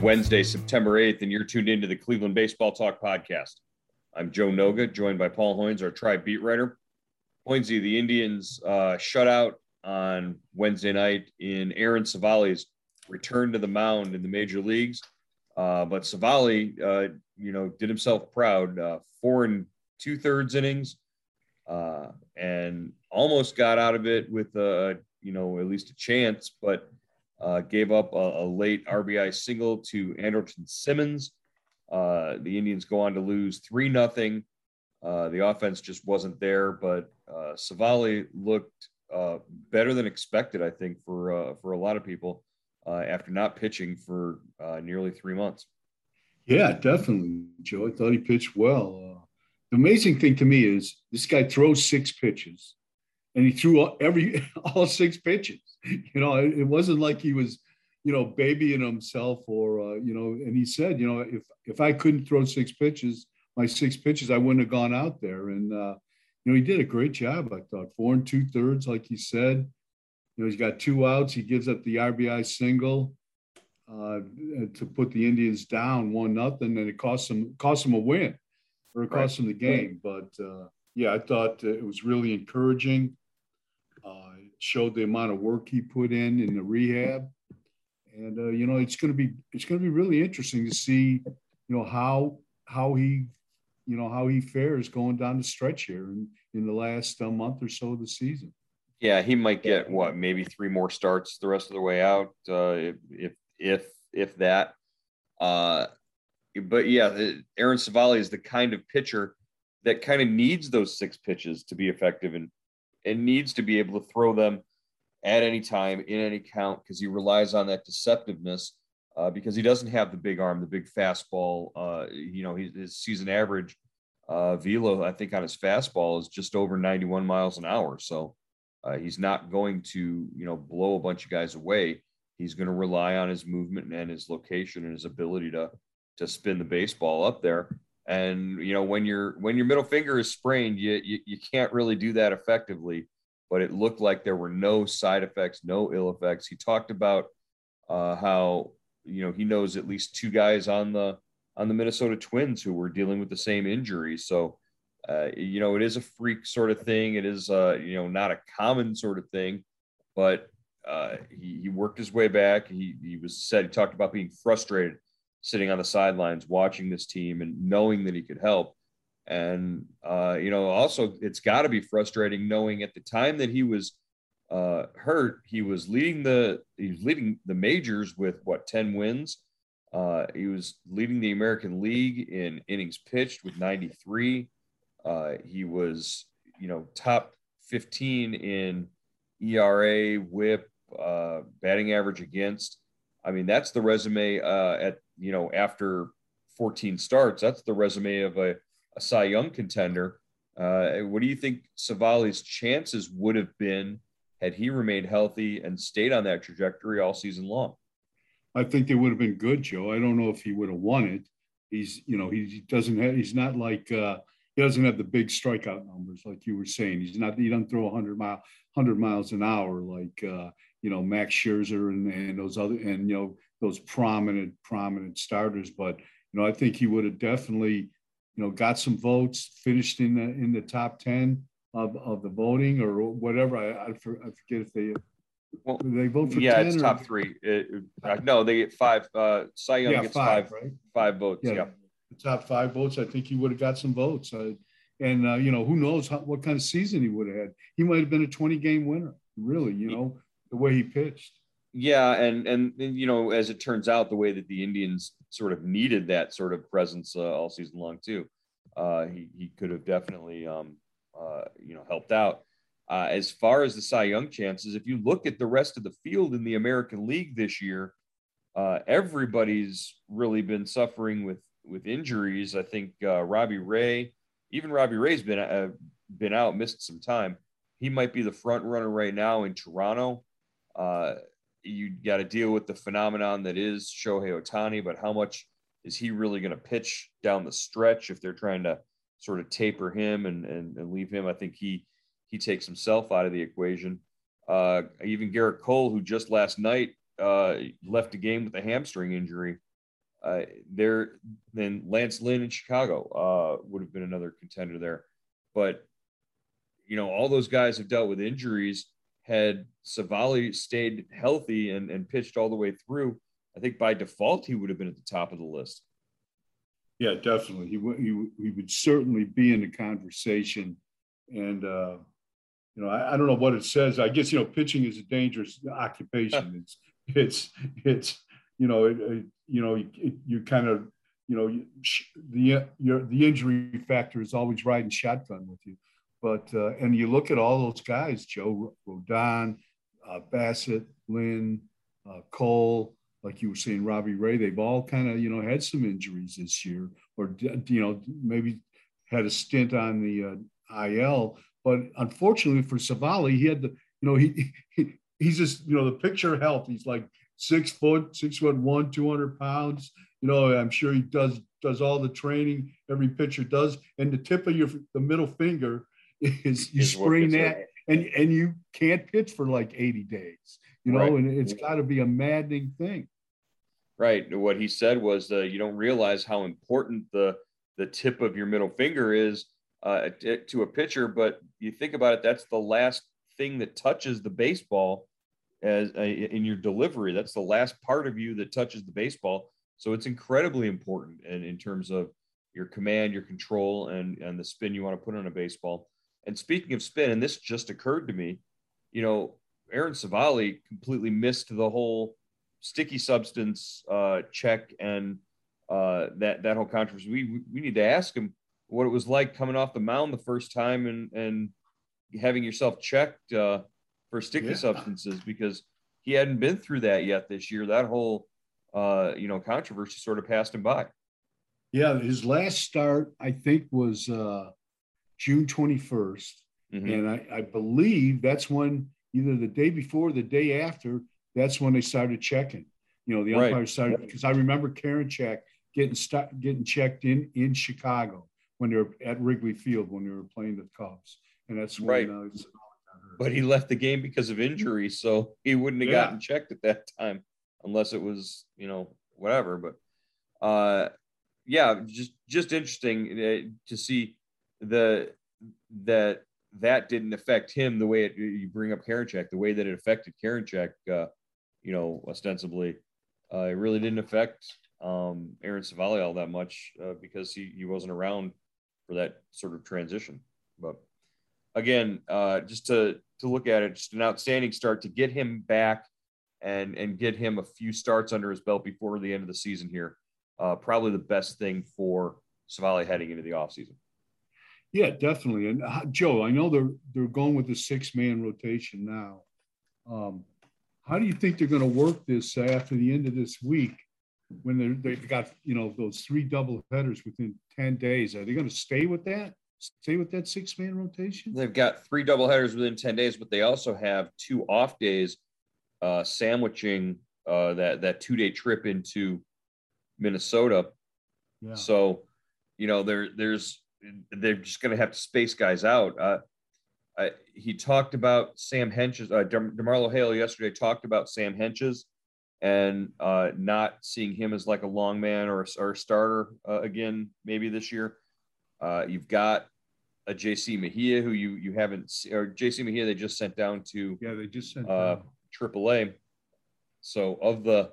Wednesday, September 8th, and you're tuned into the Cleveland Baseball Talk podcast. I'm Joe Noga, joined by Paul Hoynes, our tribe beat writer. Hoynesy, the Indians uh, shut out on Wednesday night in Aaron Civale's return to the mound in the major leagues. Uh, but Civale, uh, you know, did himself proud. Uh, four and two thirds innings, uh, and almost got out of it with a, you know, at least a chance, but uh, gave up a, a, late RBI single to Andrelton Simmons. Uh, the Indians go on to lose three nothing. the offense just wasn't there, but uh, Civale looked better than expected, I think, for for a lot of people uh, after not pitching for uh, nearly three months. Yeah, definitely, Joe. I thought he pitched well. Uh, the amazing thing to me is this guy throws six pitches, and he threw all, every all six pitches. You know, it, it wasn't like he was, you know, babying himself or uh, you know. And he said, you know, if if I couldn't throw six pitches, my six pitches, I wouldn't have gone out there. And uh, you know, he did a great job. I thought four and two thirds, like he said. You know, he's got two outs. He gives up the RBI single uh, to put the Indians down one nothing, and it cost him cost him a win, or it cost right. him the game. But uh, yeah, I thought it was really encouraging. Showed the amount of work he put in in the rehab, and uh, you know, it's going to be it's going to be really interesting to see, you know, how how he you know how he fares going down the stretch here in, in the last uh, month or so of the season. Yeah, he might get what maybe three more starts the rest of the way out, uh, if if if that. Uh, but yeah, Aaron Civale is the kind of pitcher that kind of needs those six pitches to be effective and and needs to be able to throw them at any time in any count because he relies on that deceptiveness uh, because he doesn't have the big arm, the big fastball. Uh, you know, his season average uh, velo, I think, on his fastball is just over 91 miles an hour. So uh, he's not going to, you know, blow a bunch of guys away. He's going to rely on his movement and his location and his ability to to spin the baseball up there. And you know, when your when your middle finger is sprained, you, you you can't really do that effectively. But it looked like there were no side effects, no ill effects. He talked about uh, how you know he knows at least two guys on the on the Minnesota Twins who were dealing with the same injury. So uh, you know, it is a freak sort of thing. It is, uh, you know, not a common sort of thing, but uh, he, he worked his way back. He, he was said, he talked about being frustrated sitting on the sidelines, watching this team and knowing that he could help. And, uh, you know, also it's got to be frustrating knowing at the time that he was uh, hurt, he was leading the, he was leading the majors with what, 10 wins. Uh, he was leading the American League in innings pitched with 93. Uh, he was, you know, top 15 in ERA, WHIP, uh, batting average against. I mean, that's the resume uh, at you know after 14 starts. That's the resume of a, a Cy Young contender. Uh, what do you think Civale's chances would have been had he remained healthy and stayed on that trajectory all season long? I think they would have been good, Joe. I don't know if he would have won it. He's, you know, he doesn't have, he's not like uh, he doesn't have the big strikeout numbers like you were saying. He's not he doesn't throw 100 mile 100 miles an hour like uh, you know Max Scherzer and, and those other and you know those prominent prominent starters. But you know, I think he would have definitely you know got some votes, finished in the in the top ten of, of the voting or whatever. I, I, forget if they well, they vote for yeah, it's or? top three. It, uh, no, they get five. Uh, Cy Young yeah, gets five, five, right? five votes. Yeah. yeah. The top five votes. I think he would have got some votes. Uh, and uh, you know, who knows how, what kind of season he would have had? He might have been a 20 game winner. Really, you know, the way he pitched. Yeah, and, and and you know, as it turns out, the way that the Indians sort of needed that sort of presence uh, all season long too. Uh, he he could have definitely um, uh, you know helped out. Uh, as far as the Cy Young chances, if you look at the rest of the field in the American League this year, uh, everybody's really been suffering with with injuries. I think uh, Robbie Ray, even Robbie Ray's been been out, missed some time. He might be the front runner right now in Toronto. Uh, you got to deal with the phenomenon that is Shohei Ohtani, but how much is he really going to pitch down the stretch if they're trying to sort of taper him and, and, and leave him? I think he he takes himself out of the equation. Uh, even Gerrit Cole, who just last night uh, left the game with a hamstring injury, uh, there then Lance Lynn in Chicago uh, would have been another contender there. But you know, all those guys have dealt with injuries. Had Civale stayed healthy and, and pitched all the way through, I think by default he would have been at the top of the list. Yeah, definitely. He would he, he would certainly be in the conversation, and uh, you know, I, I, don't know what it says. I guess you know, pitching is a dangerous occupation. it's it's it's you know, it, it, you know, it, you kind of you know the your the injury factor is always riding shotgun with you. But uh, and you look at all those guys, Joe Rodon, uh, Bassitt, Lynn, uh, Cole, like you were saying, Robbie Ray. They've all kind of you know had some injuries this year, or you know maybe had a stint on the uh, IL. But unfortunately for Civale, he had the, you know, he, he he's just, you know, the picture of health. He's like six foot, six foot one, 200 pounds. You know, I'm sure he does does all the training every pitcher does. And the tip of your the middle finger is you sprain that and and you can't pitch for like 80 days. You know, right. and it's got to be a maddening thing. Right. What he said was uh, you don't realize how important the the tip of your middle finger is uh, to a pitcher, but you think about it, that's the last thing that touches the baseball as uh, in your delivery. That's the last part of you that touches the baseball. So it's incredibly important in, in terms of your command, your control, and and the spin you want to put on a baseball. And speaking of spin, and this just occurred to me, you know, Aaron Civale completely missed the whole sticky substance uh, check and uh, that that whole controversy. We we need to ask him what it was like coming off the mound the first time and and having yourself checked uh, for sticky yeah. substances because he hadn't been through that yet this year. That whole uh, you know controversy sort of passed him by. Yeah, his last start I think was uh, June twenty first, mm mm-hmm. and I, I believe that's when either the day before, the day after, that's when they started checking. You know, the umpire right. started because I remember Karinchak getting st- getting checked in in Chicago when they were at Wrigley Field when they were playing the Cubs, and that's when, right. Uh, but he left the game because of injury, so he wouldn't have yeah. gotten checked at that time unless it was you know whatever. But uh, yeah, just just interesting uh, to see the that that didn't affect him the way it, you bring up Karinchak, the way that it affected Karinchak, uh, you know, ostensibly, uh, it really didn't affect um, Aaron Civale all that much uh, because he, he wasn't around for that sort of transition. But again, uh, just to to look at it, just an outstanding start to get him back and and get him a few starts under his belt before the end of the season here. Uh, probably the best thing for Civale heading into the offseason. Yeah, definitely. And uh, Joe, I know they're they're going with the six man rotation now. Um, how do you think they're going to work this after the end of this week? when they have got you know those three double headers within 10 days are they going to stay with that stay with that six man rotation they've got three double headers within 10 days but they also have two off days uh, sandwiching uh, that that two day trip into minnesota yeah. so you know there there's they're just going to have to space guys out uh, I, he talked about Sam Hentges. Uh, DeMarlo Hale yesterday talked about Sam Hentges and uh, not seeing him as like a long man or a, or a starter uh, again maybe this year. Uh, you've got a JC Mejia who you you haven't or JC Mejia they just sent down to yeah they just sent uh, AAA. So of the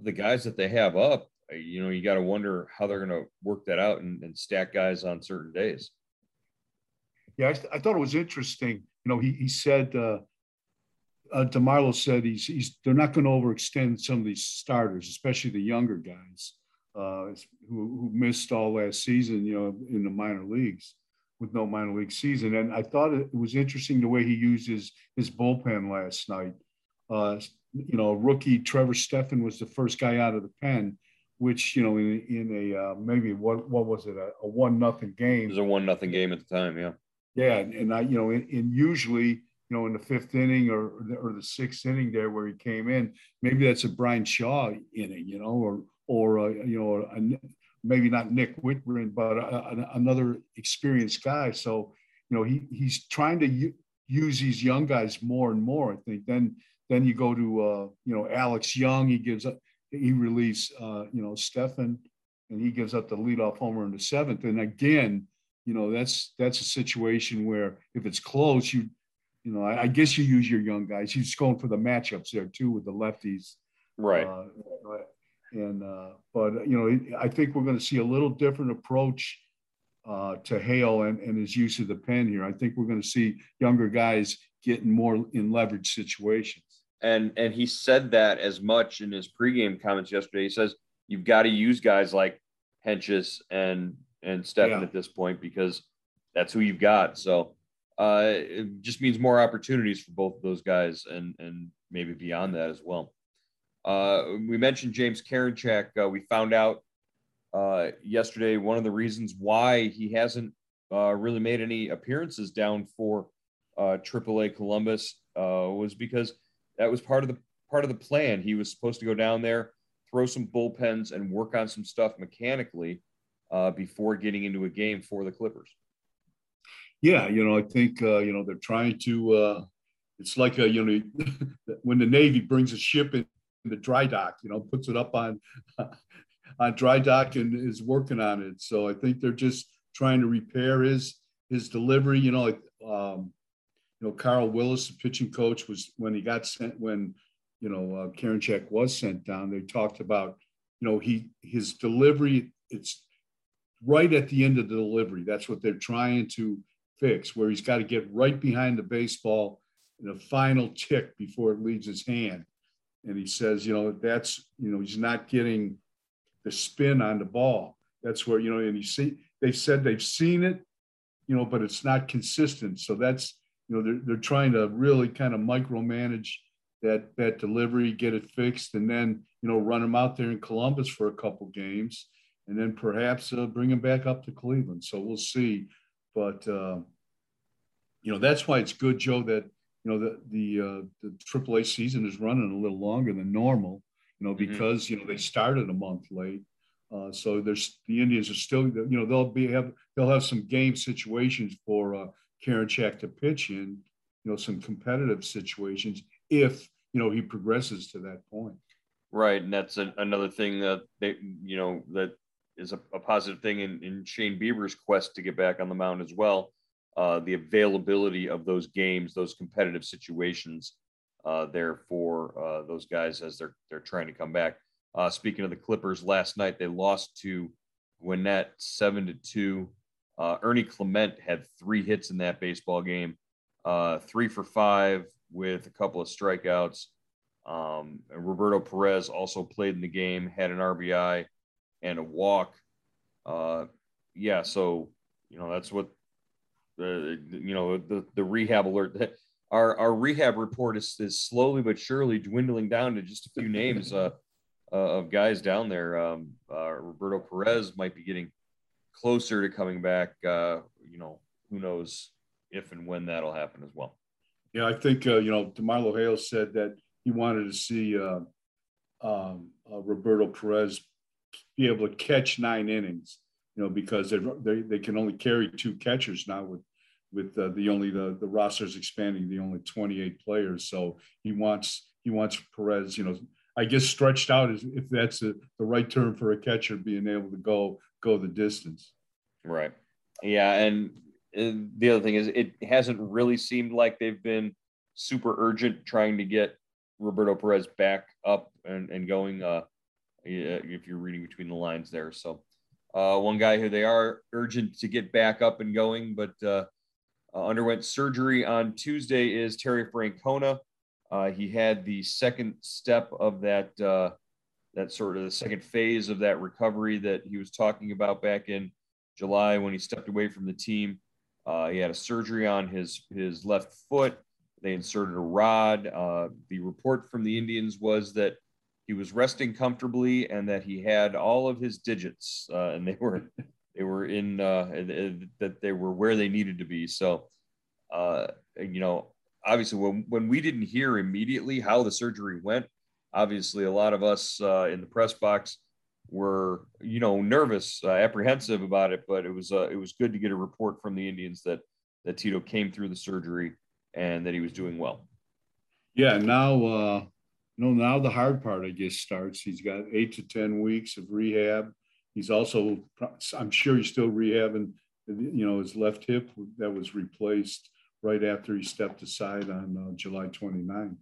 the guys that they have up, you know, you got to wonder how they're going to work that out and, and, stack guys on certain days. Yeah, I, I, thought it was interesting. You know, he he said uh, uh, DeMarlo said he's he's they're not going to overextend some of these starters, especially the younger guys uh, who who missed all last season. You know, in the minor leagues with no minor league season. And I thought it was interesting the way he used his his bullpen last night. Uh, you know, rookie Trevor Stephan was the first guy out of the pen, which you know in in a uh, maybe what what was it a, a one nothing game? It was a one nothing game at the time, yeah. Yeah, and I you know in, in usually you know, in the fifth inning or or the sixth inning there where he came in. Maybe that's a Bryan Shaw inning, you know, or or uh, you know, a, maybe not Nick Wittgren, but a, a, another experienced guy. So you know, he he's trying to u- use these young guys more and more. I think then then you go to uh, you know Alex Young. He gives up. He relieves uh, you know Stephan, and he gives up the leadoff homer in the seventh. And again, you know that's that's a situation where if it's close, you you know, I, I, guess you use your young guys. He's going for the matchups there too with the lefties, right? Uh, and uh, but you know, I think we're going to see a little different approach uh, to Hale and, and his use of the pen here. I think we're going to see younger guys getting more in leverage situations. And and he said that as much in his pregame comments yesterday. He says you've got to use guys like Hentges and and Stephan yeah. at this point because that's who you've got. So uh, it just means more opportunities for both of those guys and and maybe beyond that as well. Uh, we mentioned James Karinchak. Uh, we found out uh, yesterday one of the reasons why he hasn't uh, really made any appearances down for uh, AAA Columbus uh, was because that was part of the part of the plan. He was supposed to go down there, throw some bullpens, and work on some stuff mechanically uh, before getting into a game for the Clippers yeah, you know, I think uh, you know they're trying to. Uh, it's like a you know when the Navy brings a ship in the dry dock, you know, puts it up on on dry dock and is working on it. So I think they're just trying to repair his his delivery. You know, um, know, Carl Willis, the pitching coach, was when he got sent when you know uh, Karinchak was sent down. They talked about you know he his delivery. It's right at the end of the delivery. That's what they're trying to fix where he's got to get right behind the baseball in a final tick before it leaves his hand. And he says, you know, that's, you know, he's not getting the spin on the ball. That's where, you know, and you see, they said they've seen it, you know, but it's not consistent. So that's, you know, they're, they're trying to really kind of micromanage that, that delivery, get it fixed, and then, you know, run them out there in Columbus for a couple games and then perhaps uh, bring them back up to Cleveland. So we'll see. But uh, you know that's why it's good, Joe, that you know the the uh, the AAA season is running a little longer than normal. You know mm-hmm. because mm-hmm. you know they started a month late. Uh, so there's the Indians are still you know they'll be have they'll have some game situations for uh, Karinchak to pitch in. You know some competitive situations if you know he progresses to that point. Right, and that's a, another thing that they you know that is a, a positive thing in, in Shane Bieber's quest to get back on the mound as well. Uh, the availability of those games, those competitive situations, uh, there for uh, those guys as they're they're trying to come back. Uh, speaking of the Clippers, last night they lost to Gwinnett seven to two. Uh, Ernie Clement had three hits in that baseball game, uh, three for five with a couple of strikeouts. Um, Roberto Perez also played in the game, had an RBI and a walk. Uh, yeah, so you know that's what the you know the the rehab alert. Our our rehab report is, is slowly but surely dwindling down to just a few names uh, uh, of guys down there. Um, uh, Roberto Perez might be getting closer to coming back. Uh, you know, who knows if and when that'll happen as well. Yeah, I think uh, you know DeMarlo Hale said that he wanted to see uh, um, uh, Roberto Perez be able to catch nine innings, you know, because they they, they can only carry two catchers now with with uh, the only the the roster's expanding the only 28 players. So he wants he wants Perez, you know, I guess stretched out is if that's a, the right term for a catcher being able to go go the distance. Right. Yeah, and, the other thing is it hasn't really seemed like they've been super urgent trying to get Roberto Perez back up and, and going. Uh, if you're reading between the lines there, so uh, one guy who they are urgent to get back up and going, but uh, uh, underwent surgery on Tuesday is Terry Francona. Uh, he had the second step of that uh, that sort of the second phase of that recovery that he was talking about back in July when he stepped away from the team. Uh, he had a surgery on his his left foot. They inserted a rod. Uh, the report from the Indians was that he was resting comfortably and that he had all of his digits uh, and they were they were in uh, that they were where they needed to be. So, uh, you know, obviously when when we didn't hear immediately how the surgery went, obviously a lot of us uh, in the press box were you know nervous, uh, apprehensive about it. But it was uh, it was good to get a report from the Indians that that Tito came through the surgery and that he was doing well. Yeah, now uh, you know now the hard part I guess starts. He's got eight to ten weeks of rehab. He's also, I'm sure he's still rehabbing, you know, his left hip that was replaced right after he stepped aside on uh, July 29th.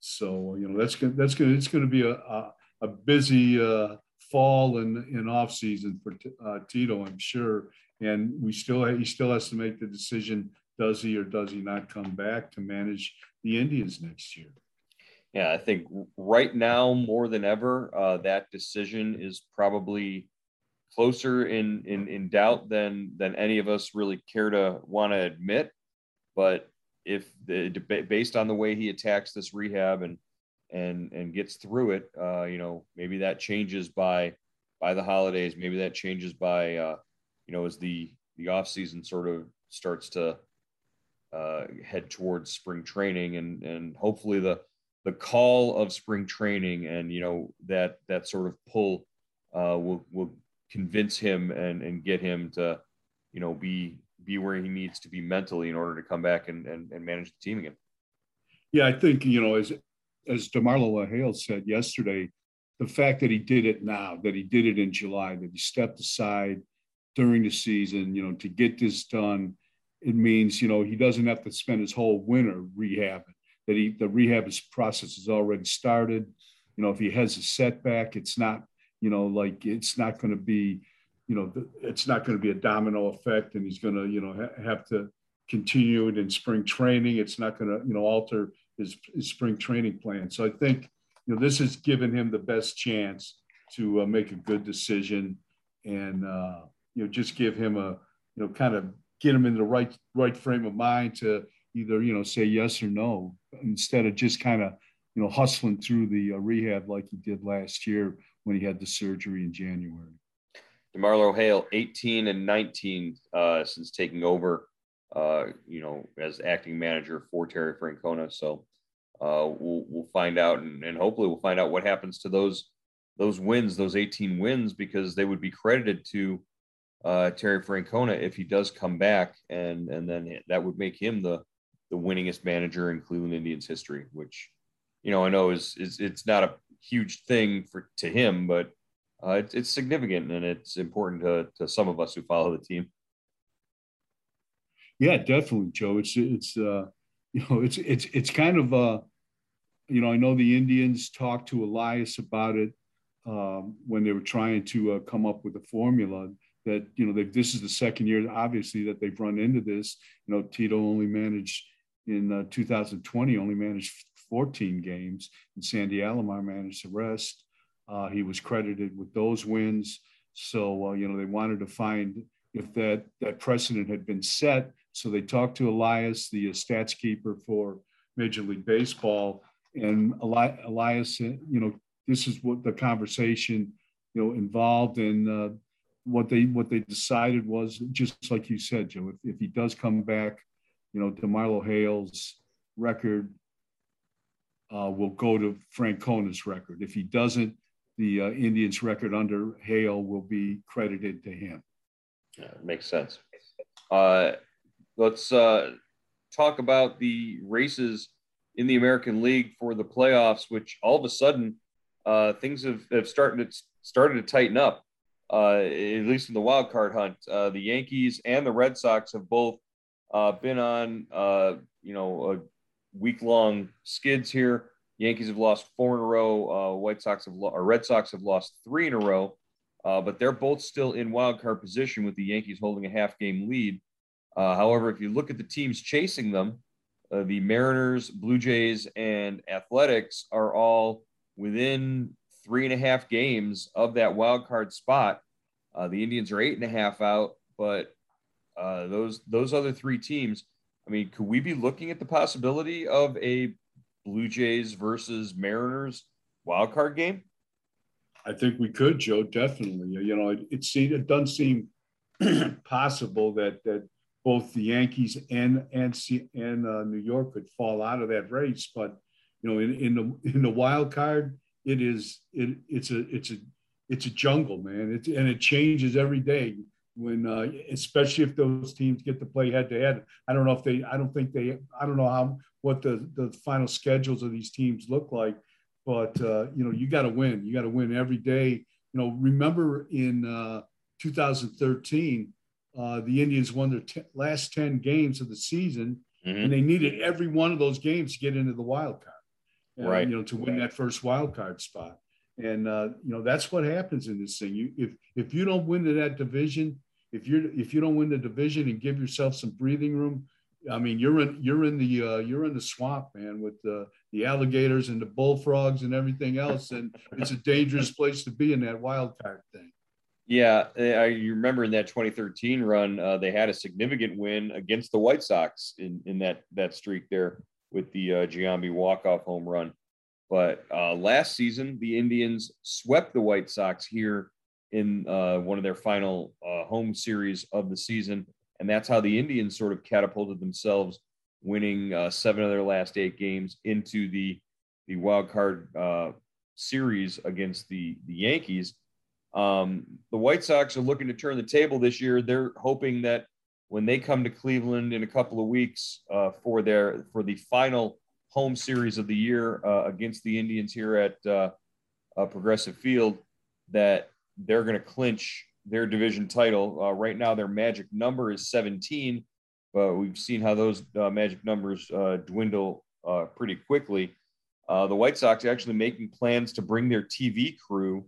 So you know that's gonna that's gonna it's gonna be a a, a busy uh, fall and in off season for uh, Tito, I'm sure. And we still he still has to make the decision: does he or does he not come back to manage the Indians next year? Yeah, I think right now more than ever, uh, that decision is probably closer in in in doubt than than any of us really care to want to admit. But if the based on the way he attacks this rehab and and and gets through it, uh, you know, maybe that changes by by the holidays. Maybe that changes by uh, you know as the the off season sort of starts to uh, head towards spring training and and hopefully the the call of spring training and you know that that sort of pull uh, will will convince him and and get him to you know be be where he needs to be mentally in order to come back and, and, and manage the team again. Yeah, I think, you know, as as DeMarlo Hale said yesterday, the fact that he did it now, that he did it in July, that he stepped aside during the season, you know, to get this done, it means, you know, he doesn't have to spend his whole winter rehabbing, that he the rehab process has already started. You know, if he has a setback, it's not, you know, like it's not going to be you know, it's not going to be a domino effect and he's going to, you know, ha- have to continue it in spring training. It's not going to, you know, alter his, his spring training plan. So I think, you know, this has given him the best chance to uh, make a good decision and, uh, you know, just give him a, you know, kind of get him in the right, right frame of mind to either, you know, say yes or no, instead of just kind of, you know, hustling through the uh, rehab like he did last year when he had the surgery in January. DeMarlo Hale, 18 and 19 uh, since taking over, uh, you know, as acting manager for Terry Francona. So uh, we'll we'll find out, and, and hopefully we'll find out what happens to those those wins, those 18 wins, because they would be credited to uh, Terry Francona if he does come back, and and then that would make him the the winningest manager in Cleveland Indians history, which you know I know is is it's not a huge thing for to him, but uh, it's, it's significant and it's important to, to some of us who follow the team. Yeah, definitely, Joe. It's it's uh, you know it's it's it's kind of uh, you know I know the Indians talked to Elias about it um, when they were trying to uh, come up with a formula that you know this is the second year obviously that they've run into this. You know, Tito only managed in uh, 2020 only managed 14 games, and Sandy Alomar managed the rest. Uh, he was credited with those wins. So, uh, you know, they wanted to find if that, that precedent had been set. So they talked to Elias, the uh, stats keeper for Major League Baseball. And Eli- Elias, you know, this is what the conversation, you know, involved. And uh, what they what they decided was just like you said, Joe, if, if he does come back, you know, DeMarlo Hale's record uh, will go to Francona's record. If he doesn't, the uh, Indians record under Hale will be credited to him. Yeah, makes sense. Uh, let's uh, talk about the races in the American League for the playoffs, which all of a sudden uh, things have, have started to started to tighten up. Uh, at least in the wild card hunt, uh, the Yankees and the Red Sox have both been on you know a week long skids here. Yankees have lost four in a row. Uh, White Sox have lo- or Red Sox have lost three in a row, but they're both still in wild card position with the Yankees holding a half game lead. however, if you look at the teams chasing them, the Mariners, Blue Jays, and Athletics are all within three and a half games of that wild card spot. Uh, the Indians are eight and a half out, but uh, those those other three teams. I mean, could we be looking at the possibility of a Blue Jays versus Mariners wild card game? I think we could, Joe. Definitely. You know, it it, seemed, it doesn't seem possible that that both the Yankees and and and uh, New York could fall out of that race, but you know, in, in the in the wild card, it is it it's a it's a it's a jungle, man. It's and it changes every day. When uh, especially if those teams get to play head to head, I don't know if they. I don't think they. I don't know how what the the final schedules of these teams look like, but uh, you know you got to win. You got to win every day. You know, remember in uh, 2013, uh, the Indians won their t- last 10 games of the season, mm-hmm. and they needed every one of those games to get into the wild card right. you know, to win that first wild card spot. And uh, you know, that's what happens in this thing. You if if you don't win to that division, if you're if you don't win the division and give yourself some breathing room, I mean, you're in you're in the uh, you're in the swamp, man, with the the alligators and the bullfrogs and everything else, and it's a dangerous place to be in that wild card thing. Yeah, I you remember in that 2013 run, uh, they had a significant win against the White Sox in in that that streak there with the uh, Giambi walk-off home run. But uh, last season, the Indians swept the White Sox here in uh, one of their final uh, home series of the season, and that's how the Indians sort of catapulted themselves, winning uh, seven of their last eight games into the the wild card uh, series against the the Yankees. Um, the White Sox are looking to turn the table this year. They're hoping that when they come to Cleveland in a couple of weeks uh, for their for the final home series of the year uh, against the Indians here at Progressive Field, that they're going to clinch their division title. Uh, right now, their magic number is 17, but we've seen how those uh, magic numbers dwindle pretty quickly. the White Sox are actually making plans to bring their TV crew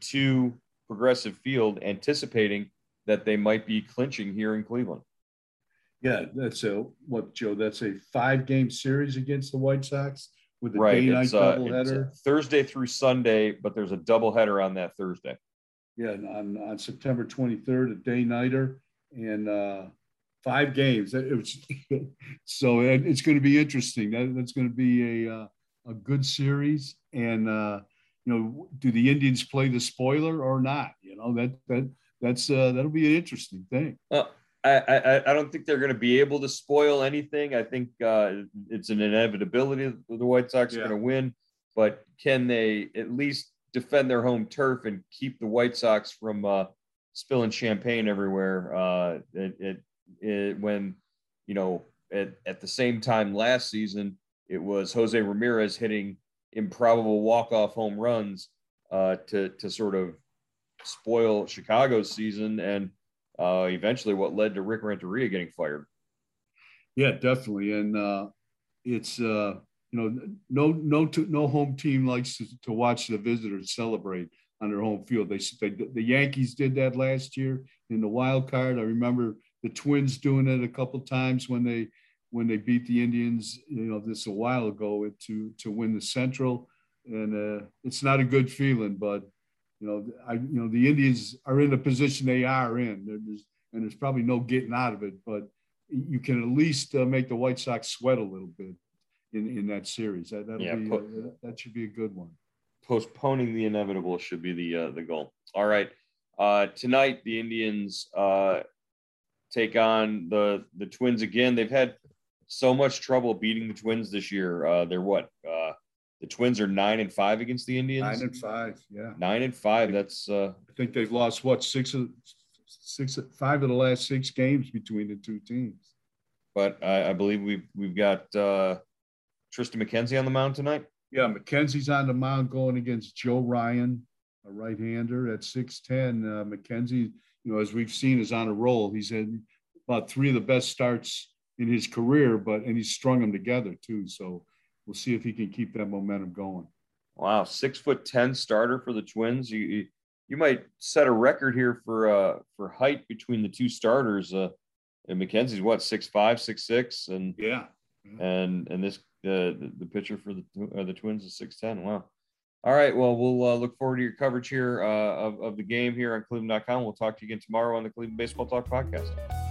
to Progressive Field, anticipating that they might be clinching here in Cleveland. Yeah, that's a what, Joe? That's a five-game series against the White Sox with a right. day-night uh, doubleheader. Thursday through Sunday, but there's a doubleheader on that Thursday. Yeah, on, on September 23rd, a day-nighter, and uh, five games. It was, so it's going to be interesting. That, that's going to be a uh, a good series, and uh, you know, do the Indians play the spoiler or not? You know that that that's uh, that'll be an interesting thing. Well, I, I, I don't think they're going to be able to spoil anything. I think uh, it's an inevitability that the White Sox yeah. are going to win, but can they at least defend their home turf and keep the White Sox from uh, spilling champagne everywhere? Uh, it, it, it, when you know at, at the same time last season, it was Jose Ramirez hitting improbable walk off home runs uh, to to sort of spoil Chicago's season and uh, eventually what led to Rick Renteria getting fired. Yeah, definitely. And uh, it's, uh, you know, no, no, no home team likes to, to watch the visitors celebrate on their home field. They, they, the Yankees did that last year in the wild card. I remember the Twins doing it a couple times when they when they beat the Indians. You know, this a while ago to to win the Central, and uh, it's not a good feeling. But you know, I, you know, the Indians are in the position they are in, there's, and there's probably no getting out of it. But you can at least uh, make the White Sox sweat a little bit in, in that series. That that'll yeah, be uh, that should be a good one. Postponing the inevitable should be the uh, the goal. All right, uh, tonight the Indians uh, take on the the Twins again. They've had so much trouble beating the Twins this year. Uh, they're what uh, the Twins are nine and five against the Indians. Nine and five, yeah. Nine and five. That's. Uh, I think they've lost what six of six, five of the last six games between the two teams. But I, I believe we've we've got uh, Triston McKenzie on the mound tonight. Yeah, McKenzie's on the mound going against Joe Ryan, a right-hander at 6'10. Uh, McKenzie, you know, as we've seen, is on a roll. He's had about three of the best starts in his career, but and he's strung them together too. So we'll see if he can keep that momentum going. Wow, six foot ten starter for the Twins. You you, you might set a record here for uh for height between the two starters. Uh, and McKenzie's what six five, six six, and yeah, and and this uh, the, the pitcher for the uh, the Twins is six ten. Wow. All right. Well, we'll uh, look forward to your coverage here uh, of, of the game here on Cleveland.com. We'll talk to you again tomorrow on the Cleveland Baseball Talk podcast.